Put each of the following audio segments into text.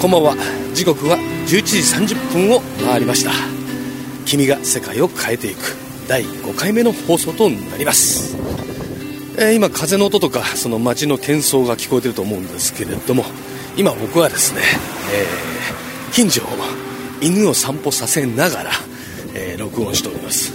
こんばんは。時刻は11時30分を回りました。君が世界を変えていく。第5回目の放送となります、えー今風の音とかその街の喧騒が聞こえてると思うんですけれども今僕はですね、えー近所を犬を散歩させながら、えー録音しております、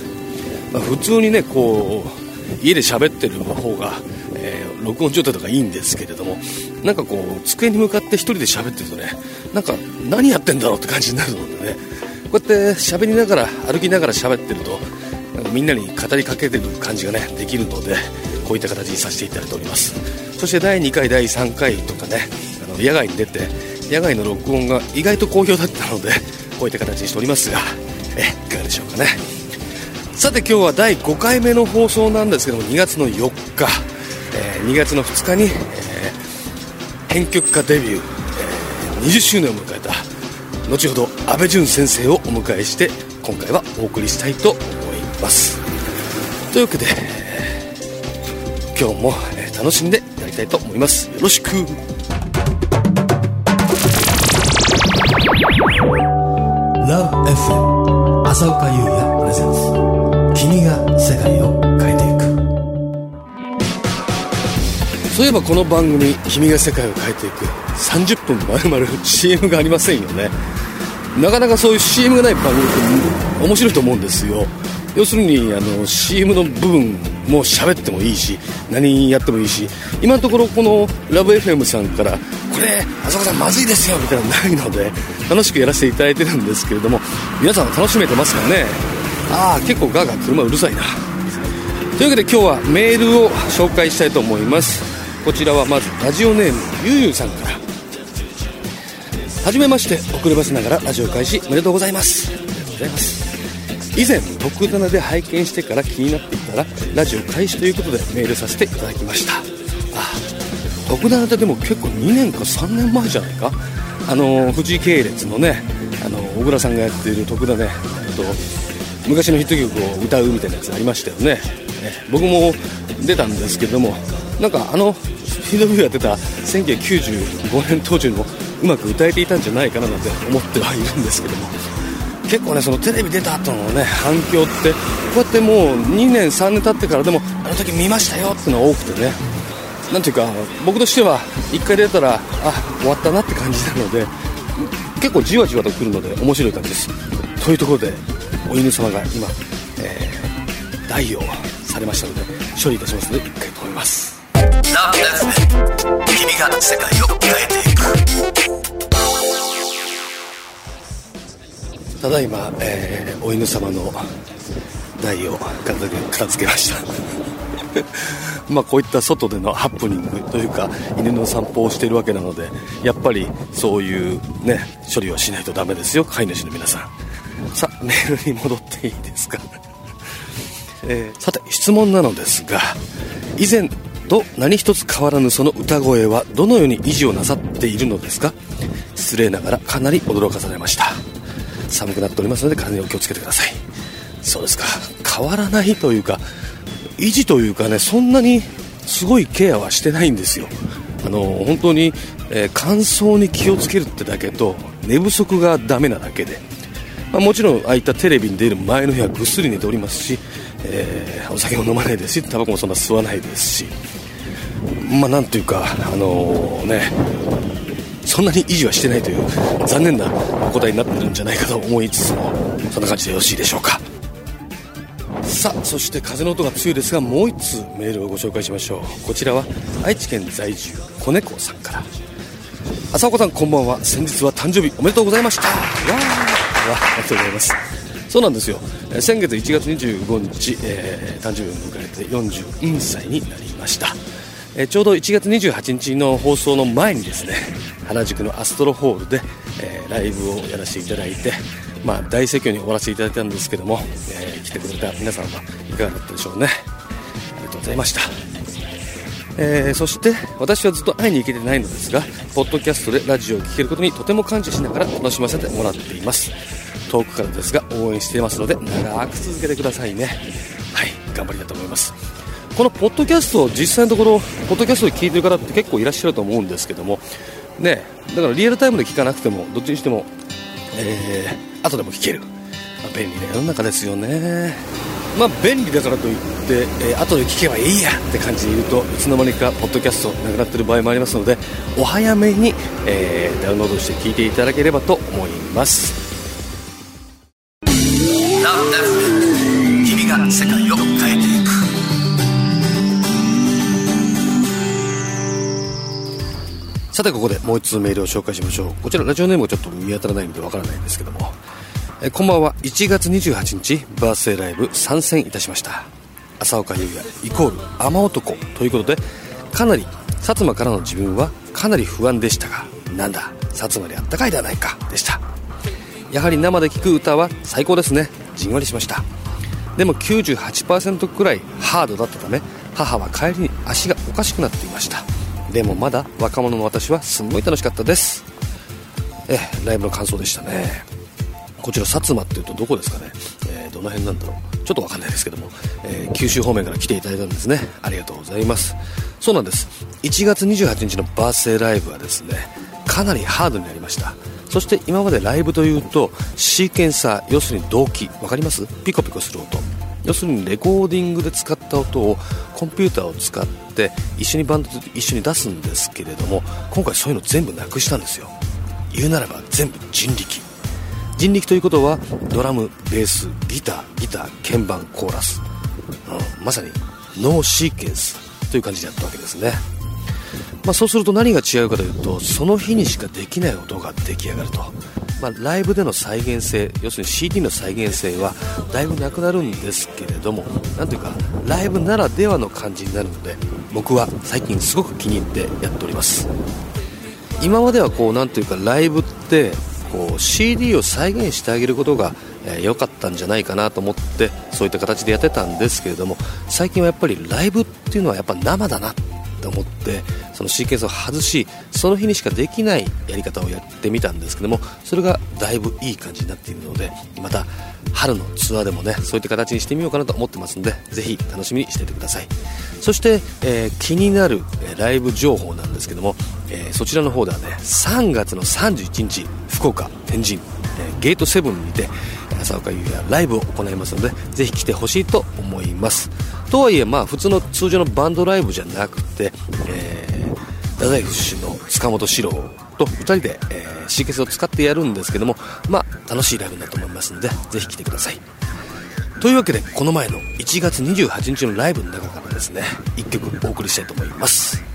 まあ普通にねこう家で喋ってる方が、えー録音状態とかいいんですけれどもなんかこう机に向かって一人で喋ってるとねなんか何やってんだろうって感じになるのでね。こうやって喋りながら歩きながら喋ってるとなんかみんなに語りかけてる感じがねできるのでこういった形にさせていただいております。そして第2回第3回とかねあの野外に出て野外の録音が意外と好評だったのでこういった形にしておりますがえいかがでしょうかね。さて今日は第5回目の放送なんですけども2月の4日、えー2月の2日に、えー編曲家デビュ、ー20周年を迎えた後ほど安倍淳先生をお迎えして今回はお送りしたいと思います。というわけで、今日も、楽しんでやりたいと思います。よろしく。Love FM 浅岡優也プレゼンツ君が世界をそういえばこの番組「君が世界を変えていく」30分まるまる CM がありませんよね。なかなかそういう CM がない番組って面白いと思うんですよ。要するにあの CM の部分も喋ってもいいし何やってもいいし今のところこのラブ f m さんからこれ浅岡さんまずいですよみたいなのないので楽しくやらせていただいてるんですけれども皆さん楽しめてますかね？ああ結構ガーガー車うるさいな。というわけで今日はメールを紹介したいと思います。こちらはまずラジオネームゆうゆうさんから。はじめまして遅ればせながらラジオ開始おめでとうございます。ありがとうございます。以前特ダネで拝見してから気になっていたらラジオ開始ということでメールさせていただきました。あ特ダネってでも結構2年か3年前じゃないか。あの藤井系列のねあの小倉さんがやっている特ダネえっと昔のヒット曲を歌うみたいなやつありましたよね。ね僕も出たんですけどもなんかあのヒードビューやってた1995年当時もうまく歌えていたんじゃないかななんて思ってはいるんですけども。結構ねそのテレビ出た後のね反響ってこうやってもう2年3年経ってからでもあの時見ましたよっていうのが多くてね。なんていうか僕としては1回出たらあ終わったなって感じなので結構じわじわと来るので面白い感じです。というところでお犬様が今、えー、代をされましたので処理いたしますので1回止めます。Love FM 君が世界を変えていくただいま、えーお犬様の台を片付け片付けました。まあこういった外でのハプニングというか犬の散歩をしているわけなのでやっぱりそういうね処理はしないとダメですよ。飼い主の皆さん。さあメールに戻っていいですか？えーさて質問なのですが以前と何一つ変わらぬその歌声はどのように維持をなさっているのですか？失礼ながらかなり驚かされました。寒くなっておりますので風にお気をつけてください。そうですか。変わらないというか維持というかねそんなにすごいケアはしてないんですよ。あの本当に、えー乾燥に気をつけるってだけと寝不足がダメなだけで。まあ、もちろんああいったテレビに出る前の日はぐっすり寝ておりますし、えーお酒も飲まないですしタバコもそんな吸わないですしまあなんというかあのねそんなに維持はしてないという残念なお答えになってるんじゃないかと思いつつもそんな感じでよろしいでしょうか。さあそして風の音が強いですがもう1通メールをご紹介しましょう。こちらは愛知県在住子猫さんから。浅岡さんこんばんは。先日は誕生日おめでとうございました。わーわーありがとうございます。そうなんですよ。えー先月1月25日、えー誕生日を迎えて41歳になりました、えーちょうど1月28日の放送の前にですね原宿のアストロホールで、えーライブをやらせていただいてまあ大盛況に終わらせていただいたんですけども、えー来てくれた皆さんはいかがだったでしょうね。ありがとうございました。えーそして私はずっと会いに行けてないのですがポッドキャストでラジオを聴けることにとても感謝しながら楽しませてもらっています。遠くからですが応援していますので長く続けてくださいね。はい頑張りたいと思います。このポッドキャストを実際のところポッドキャストで聞いてる方って結構いらっしゃると思うんですけどもねだからリアルタイムで聞かなくてもどっちにしても、えー、後でも聞ける、ま、便利な世の中ですよね。まあ便利だからといって、えー、後で聞けばいいやって感じで言うといつの間にかポッドキャストなくなってる場合もありますのでお早めに、えー、ダウンロードして聞いていただければと思います。さてここでもう一通メールを紹介しましょう。こちらラジオネームがちょっと見当たらないのでわからないんですけども。えこんばんは。1月28日バースデーライブ参戦いたしました。浅岡優也イコール雨男ということでかなり薩摩からの自分はかなり不安でしたがなんだ薩摩であったかいではないかでした。やはり生で聴く歌は最高ですね。じんわりしました。でも98%くらいハードだったため母は帰りに足がおかしくなっていました。でもまだ若者の私はすんごい楽しかったです。えライブの感想でしたね。こちら薩摩っていうとどこですかね、えー、どの辺なんだろう。ちょっとわかんないですけども、えー、九州方面から来ていただいたんですね。ありがとうございます。そうなんです。1月28日のバースデーライブはですねかなりハードになりました。そして今までライブというとシーケンサー要するに動機分かります？ピコピコする音。要するにレコーディングで使った音をコンピューターを使って一緒にバンドと一緒に出すんですけれども今回そういうの全部なくしたんですよ。言うならば全部人力。人力ということはドラムベースギターギター鍵盤コーラス、うん、まさにノーシーケンスという感じでやったわけですね。まあ、そうすると何が違うかというとその日にしかできない音が出来上がると。まあ、ライブでの再現性要するに CD の再現性はだいぶなくなるんですけれどもなんというかライブならではの感じになるので僕は最近すごく気に入ってやっております。今まではこうなんというかライブってこう CD を再現してあげることが良、えー、かったんじゃないかなと思ってそういった形でやってたんですけれども最近はやっぱりライブっていうのはやっぱ生だなと思ってそのシーケンスを外しその日にしかできないやり方をやってみたんですけどもそれがだいぶいい感じになっているのでまた春のツアーでもねそういった形にしてみようかなと思ってますのでぜひ楽しみにしていてください。そして、えー、気になる、えライブ情報なんですけども、えー、そちらの方ではね3月の31日福岡天神、えー、ゲートセブンにて浅岡優也ライブを行いますのでぜひ来てほしいと思います。とはいえまあ普通の通常のバンドライブじゃなくて、えー、太宰府出身の塚本史郎と2人で、えー、シーケンスを使ってやるんですけどもまあ楽しいライブだと思いますのでぜひ来てください。というわけでこの前の1月28日のライブの中からですね1曲お送りしたいと思います。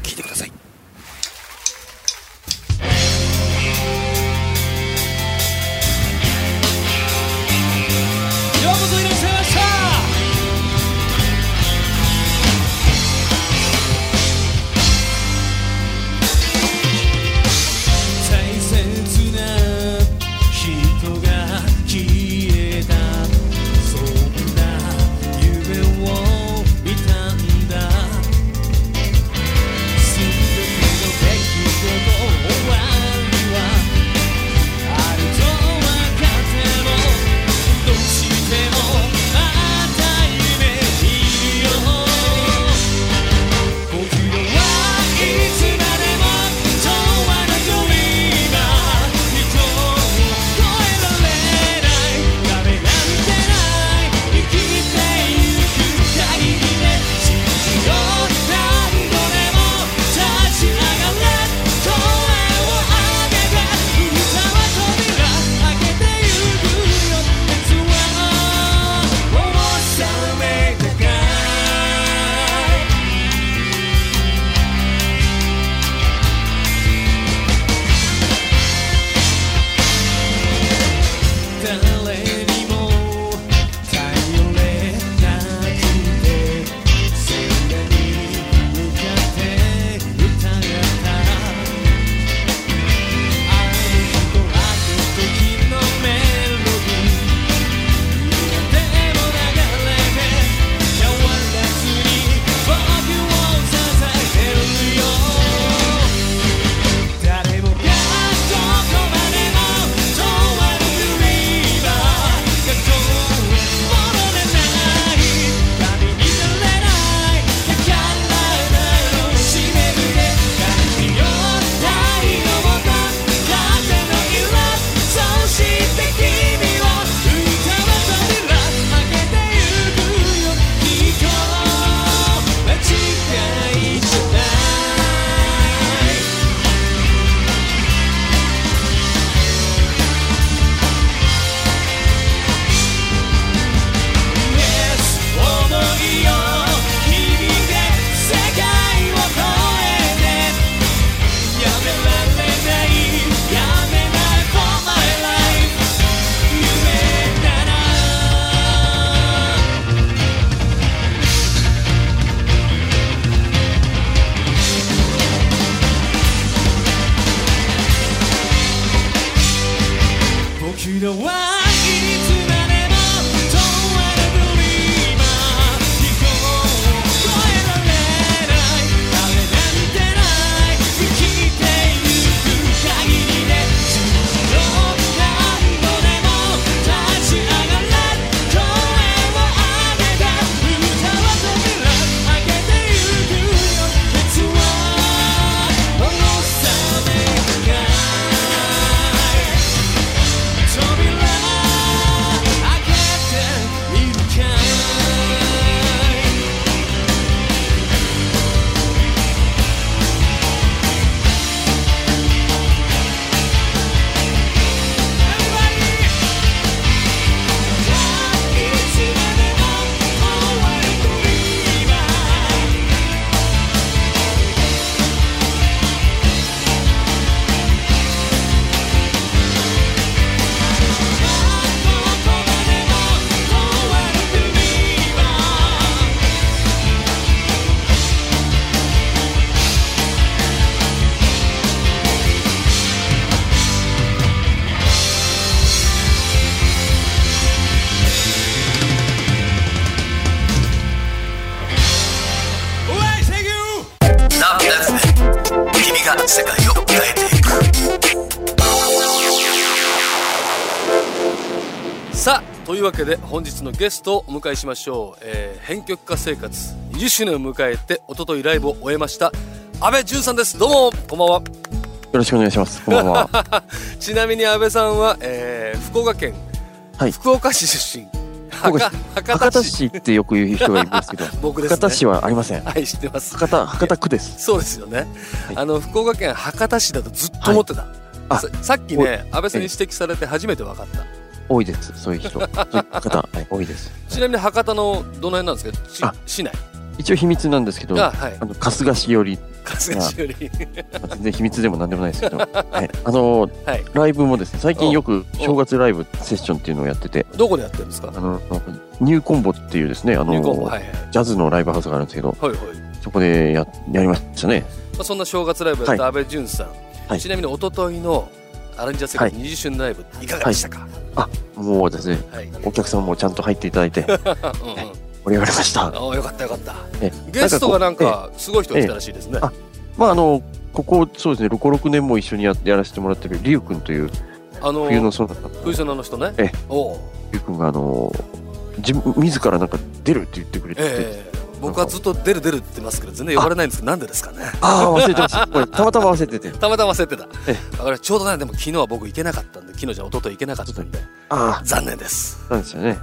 けで本日のゲストをお迎えしましょう、えー、編曲家生活20周年を迎えて一昨日ライブを終えました安倍淳さんです。どうも。こんばんは。よろしくお願いします。こんばんは。ちなみに安倍さんは、えー、福岡県、はい、福岡市出身。博博多市。ってよく言う人がいるんですけど 僕です、ね、博多市はありません。はい知ってます。博多博多区です。そうですよね、はい、あの福岡県博多市だとずっと思ってた、はい、さっきね安倍さんに指摘されて初めて分かった多いですそういう人。そういう方、はい、多いです。ちなみに博多のどの辺なんですか？市内。一応秘密なんですけどあ、はい、あの春日市より。春日市より。全然秘密でもなんでもないですけど、はい、あの、はい、ライブもですね最近よく正月ライブセッションっていうのをやってて。どこでやってるんですか？あのニューコンボっていうですねあの、はいはい、ジャズのライブハウスがあるんですけど、はいはい、そこでややりましたね、まあ、そんな正月ライブやった阿部淳さん、はい、ちなみに一昨日のアレンジャー世界20周年ライブ、い、かがでしたか、あもうですね、お客さんもちゃんと入っていただいて、うん、うん、盛り上がりました。あよかったよかった。ゲストがなんかすごい人が来たらしいですね、あまああのここそうですね。56年も一緒にややらせてもらってるリュウ君というあの冬のソナタ冬ソナの人ね。ええ。リュウ君があの自自らなんか出るって言ってくれてて、え僕はずっと出る出るって言ってますけど全然呼ばれないんですけどなんでですかね。ああ忘れてましたこれたまたま忘れてて。たまたま忘れてた。だからちょうどねでも昨日は僕行けなかったんで昨日じゃ一昨日行けなかったんであ残念です。なんですよね。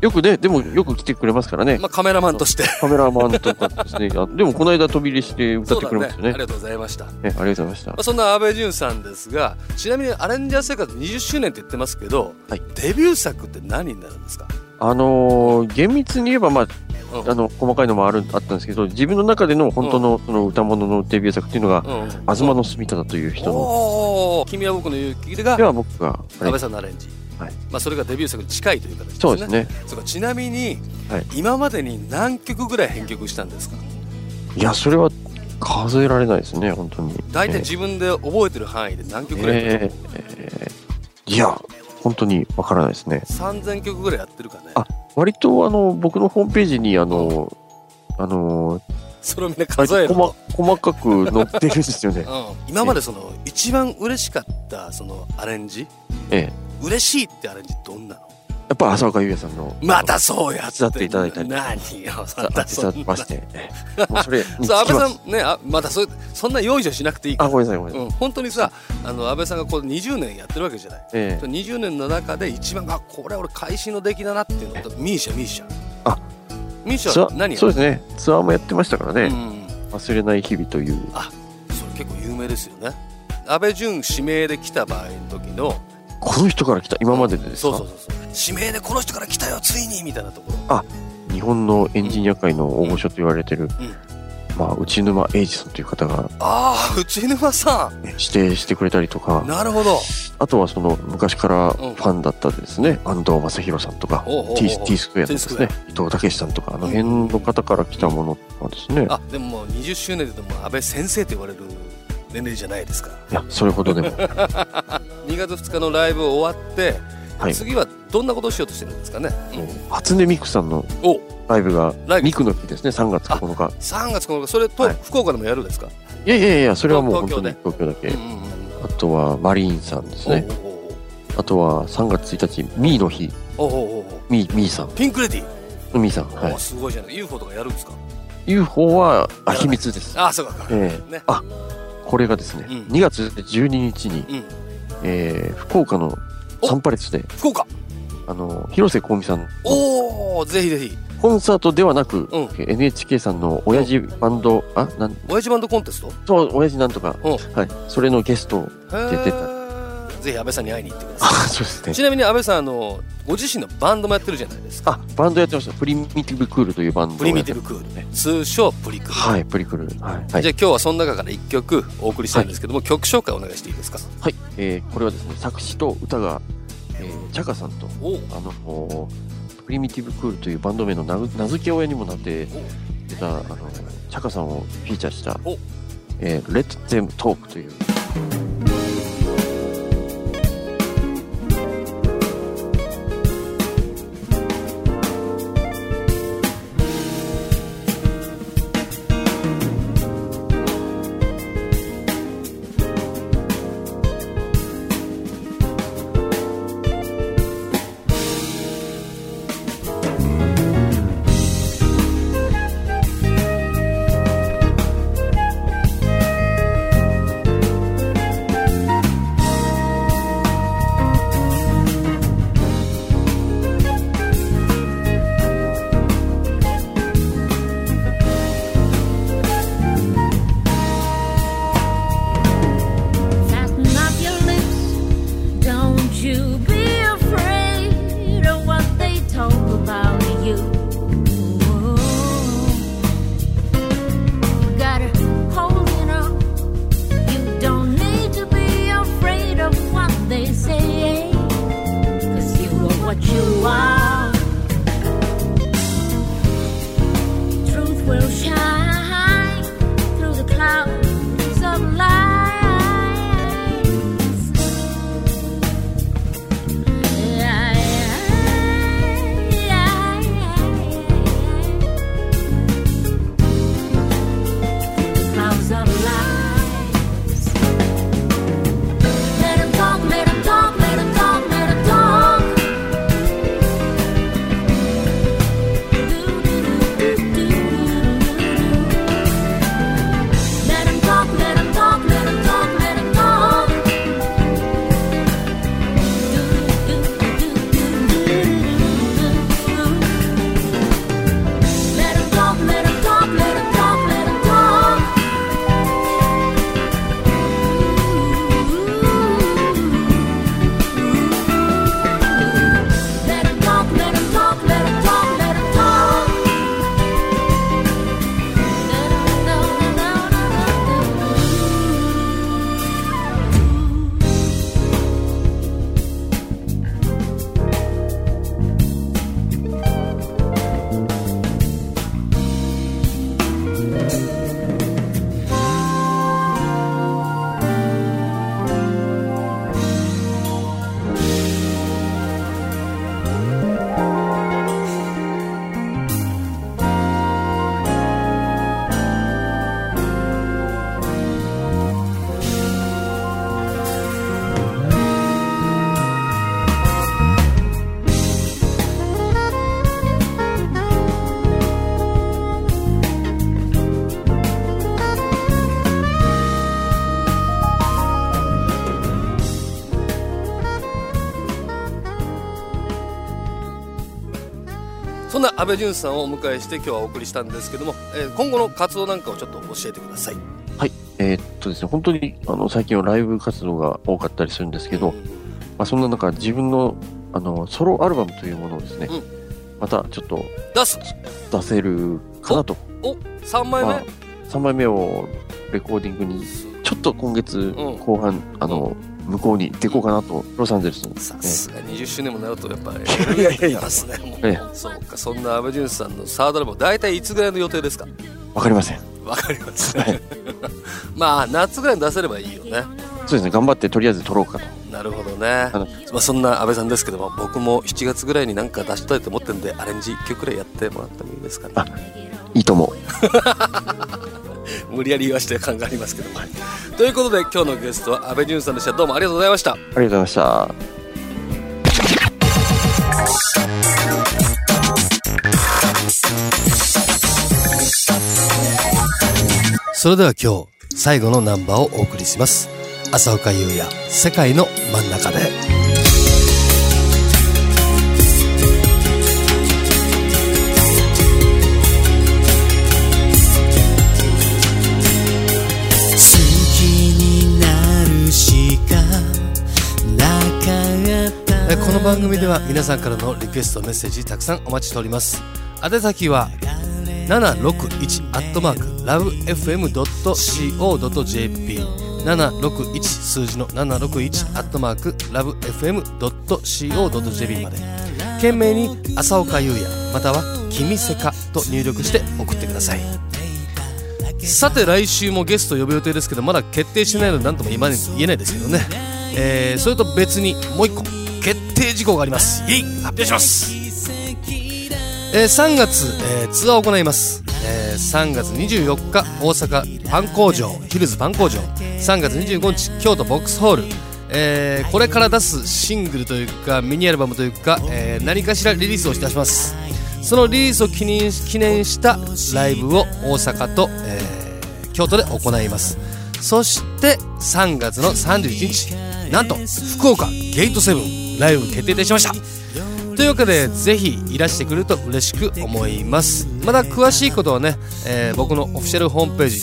よくねでもよく来てくれますからね、まあ、カメラマンとして。カメラマンとかですね。でもこの間飛び入りして歌ってくれましたね、ね、ありがとうございました、ね、ありがとうございました、まあ、そんな阿部淳さんですがちなみにアレンジャー生活20周年って言ってますけど、はい、デビュー作って何になるんですか？あのー、厳密に言えば、まあ、あの細かいのもあるあったんですけど自分の中での本当のその歌物のデビュー作っていうのが、東の住田という人の「君は僕の勇気」がでは僕が安倍さんのアレンジ、はい。まあ、それがデビュー作に近いという形ですね。そうですね。そうかちなみに、はい、今までに何曲ぐらい編曲したんですか？いやそれは数えられないですね本当に。大体自分で覚えてる範囲で何曲ぐらい、えーえー、いや本当にわからないですね。3000曲ぐらいやってるかね。あ割とあの僕のホームページにあの、あのそれをみんな数える細細かく載ってるんですよね、うん、今までその一番嬉しかったそのアレンジ、ええ、嬉しいってアレンジどんなの？やっぱ浅岡優也さんのまたそうや手伝っていただいたり何よまた手伝ってまして。もうそれ そう安倍さんねあまたそそんな用意しなくていいから。あごめんなさいごめんなさい、うん、本当にさあの安倍さんがこう20年やってるわけじゃない、ええ、20年の中で一番あこれ俺会心の出来だなっていうのとミーシャミーシャ。あミーシャは何そうですね。ツアーもやってましたからね、うん、忘れない日々という。あそれ結構有名ですよね。安倍淳指名で来た場合の時のこの人から来た今まででですか、そうそうそう指名でこの人から来たよついにみたいなところ。あ日本のエンジニア界の大御所と言われてる、うん。うんまあ、内沼英二さんという方がああ内沼さん。指定してくれたりとか。なるほど。あとはその昔からファンだったですね、うん、安藤正弘さんとか T, T スクエアとかですね伊藤武さんとかあの辺の方から来たものとかですね、あでももう20周年でも安倍先生と言われる年齢じゃないですかいやそれほどでも。2月2日のライブ終わってはい、次はどんなことをしようとしてるんですかね、うん、初音ミクさんのライブがミクの日ですね。3月9日。3月9日。それと福岡でもやるんですか、い、やいやいやそれはもう本当に東京だけ、うんうんうん、あとはマリーンさんですね。あとは3月1日ミーの日。ミーミーさん。ピンクレディミーさんはい。すごいじゃない。UFO とかやるんですか？UFO はあ秘密です。あそうか、えーね、あこれがですね、うん、2月12日に、うん、えー、福岡のサンパレスで福岡。あの広瀬香美さんおおぜひぜひ。コンサートではなく、うん、NHK さんの親父バンド、あなん親父バンドコンテスト？そう親父なんとか、はい、それのゲストで出たぜひ安倍さんに会いに行ってください。あ そうですね。ちなみに安倍さんあのご自身のバンドもやってるじゃないですか。あバンドやってました。プリミティブクールというバンドプリミティブクール。ね通称プリクルはいプリクル、はい、じゃあ今日はその中から1曲お送りしたいんですけども、はい、曲紹介お願いしていいですか？はい、えー、これはですね作詞と歌がえー、チャカさんとあのプリミティブクールというバンド名の名付け親にもなって出たあのチャカさんをフィーチャーした「えー、Let Them Talk」というそんな安倍淳さんをお迎えして今日はお送りしたんですけども、えー今後の活動なんかをちょっと教えてください。はい。えーっとですね、本当に、あの、最近はライブ活動が多かったりするんですけど、まあ、そんな中、自分の、あの、ソロアルバムというものをですね、うん。またちょっと出す。出せるかなと。お3枚目、まあ、3枚目をレコーディングに、ちょっと今月ん。後半、あの、向こうに行ってこうかなと、ロサンゼルスに。さすが20周年もなるとやっぱり。いやいやいやますねもうえ。そうかそんな安倍淳さんのサードアルバム大体いつぐらいの予定ですか？わかりません。わかりますはねい。まあ夏ぐらいに出せればいいよね。そうですね、頑張ってとりあえず撮ろうかと。なるほどね。まあ、そんな安倍さんですけども僕も7月ぐらいになんか出したいと思ってるんでアレンジ1曲ぐらいやってもらってもいいですかね？あいいと思う。無理やり言わして感がありますけど。も、ということで今日のゲストは安倍淳さんでした。どうもありがとうございました。ありがとうございました。それでは今日最後のナンバーをお送りします。浅岡優也世界の真ん中でこの番組では皆さんからのリクエストメッセージたくさんお待ちしております。宛先は761アットマーク lovefm.co.jp 761数字の761アットマーク lovefm.co.jp まで。懸命に浅岡優也または君せかと入力して送ってください。さて来週もゲスト呼ぶ予定ですけどまだ決定しないので何とも今言えないですけどね、えーそれと別にもう一個。事項があります。イエイ。発表します、えー3月、えーツアーを行います、えー3月24日大阪パン工場ヒルズパン工場。3月25日京都ボックスホール。えーこれから出すシングルというかミニアルバムというか、えー何かしらリリースをいたします。そのリリースを記念記念したライブを大阪と、えー京都で行います。そして3月の31日なんと福岡ゲートセブンライブ決定いたしました。というわけでぜひいらしてくれると嬉しく思います。また詳しいことはね、えー僕のオフィシャルホームページ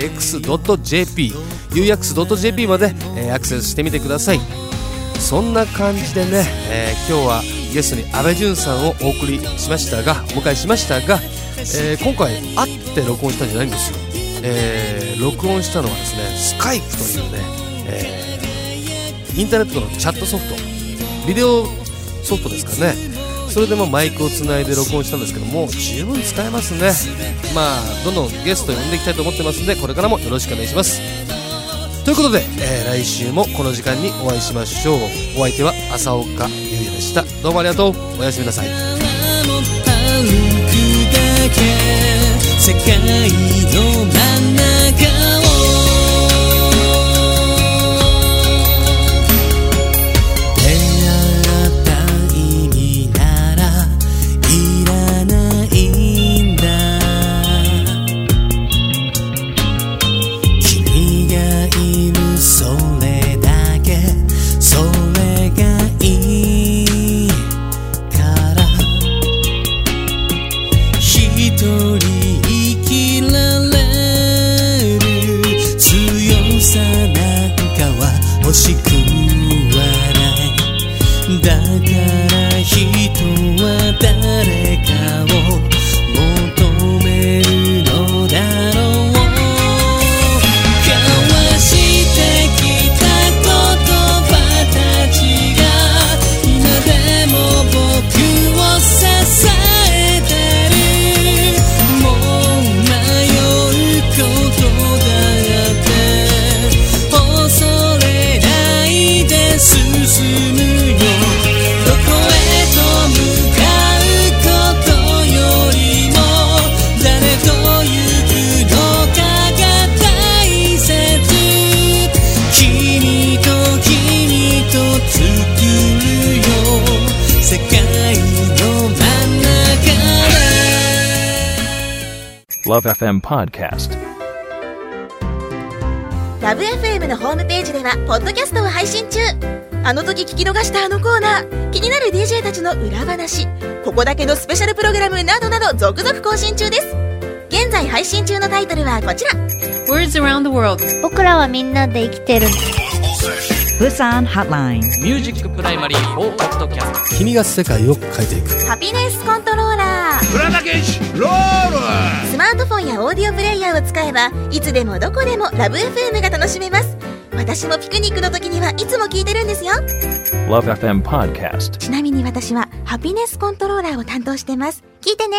www.uyax.jp uyax.jp まで、えーアクセスしてみてください。そんな感じでね、えー今日はゲストに阿部淳さんをお送りしましたがお迎えしましたが、えー今回会って録音したんじゃないんですよ、えー録音したのはですねスカイプというね、えーインターネットのチャットソフト。ビデオソフトですかね。それでもマイクをつないで録音したんですけども十分使えますね。まあどんどんゲスト呼んでいきたいと思ってますんでこれからもよろしくお願いします。ということで、えー来週もこの時間にお会いしましょう。お相手は浅岡優也でした。どうもありがとう。おやすみなさい世界の真ん中をだから人は誰かを Love FM Podcast. ラブ f m のホームページではポッドキャストを配信中。あの時聞き逃したあのコーナー。気になる DJ たちの裏話。ここだけのスペシャルプログラムなどなど続々更新中です。現在配信中のタイトルはこちら。Words around the world 僕らはみんなで生きてる Busan Hotline. Music Primary for Podcast 君が世界を変えていく。 Happiness Controller。ロースマートフォンやオーディオプレイヤーを使えばいつでもどこでもラブ FM が楽しめます。私もピクニックの時にはいつも聞いてるんですよ。Love FM Podcast. ちなみに私はハピネスコントローラーを担当してます。聞いてね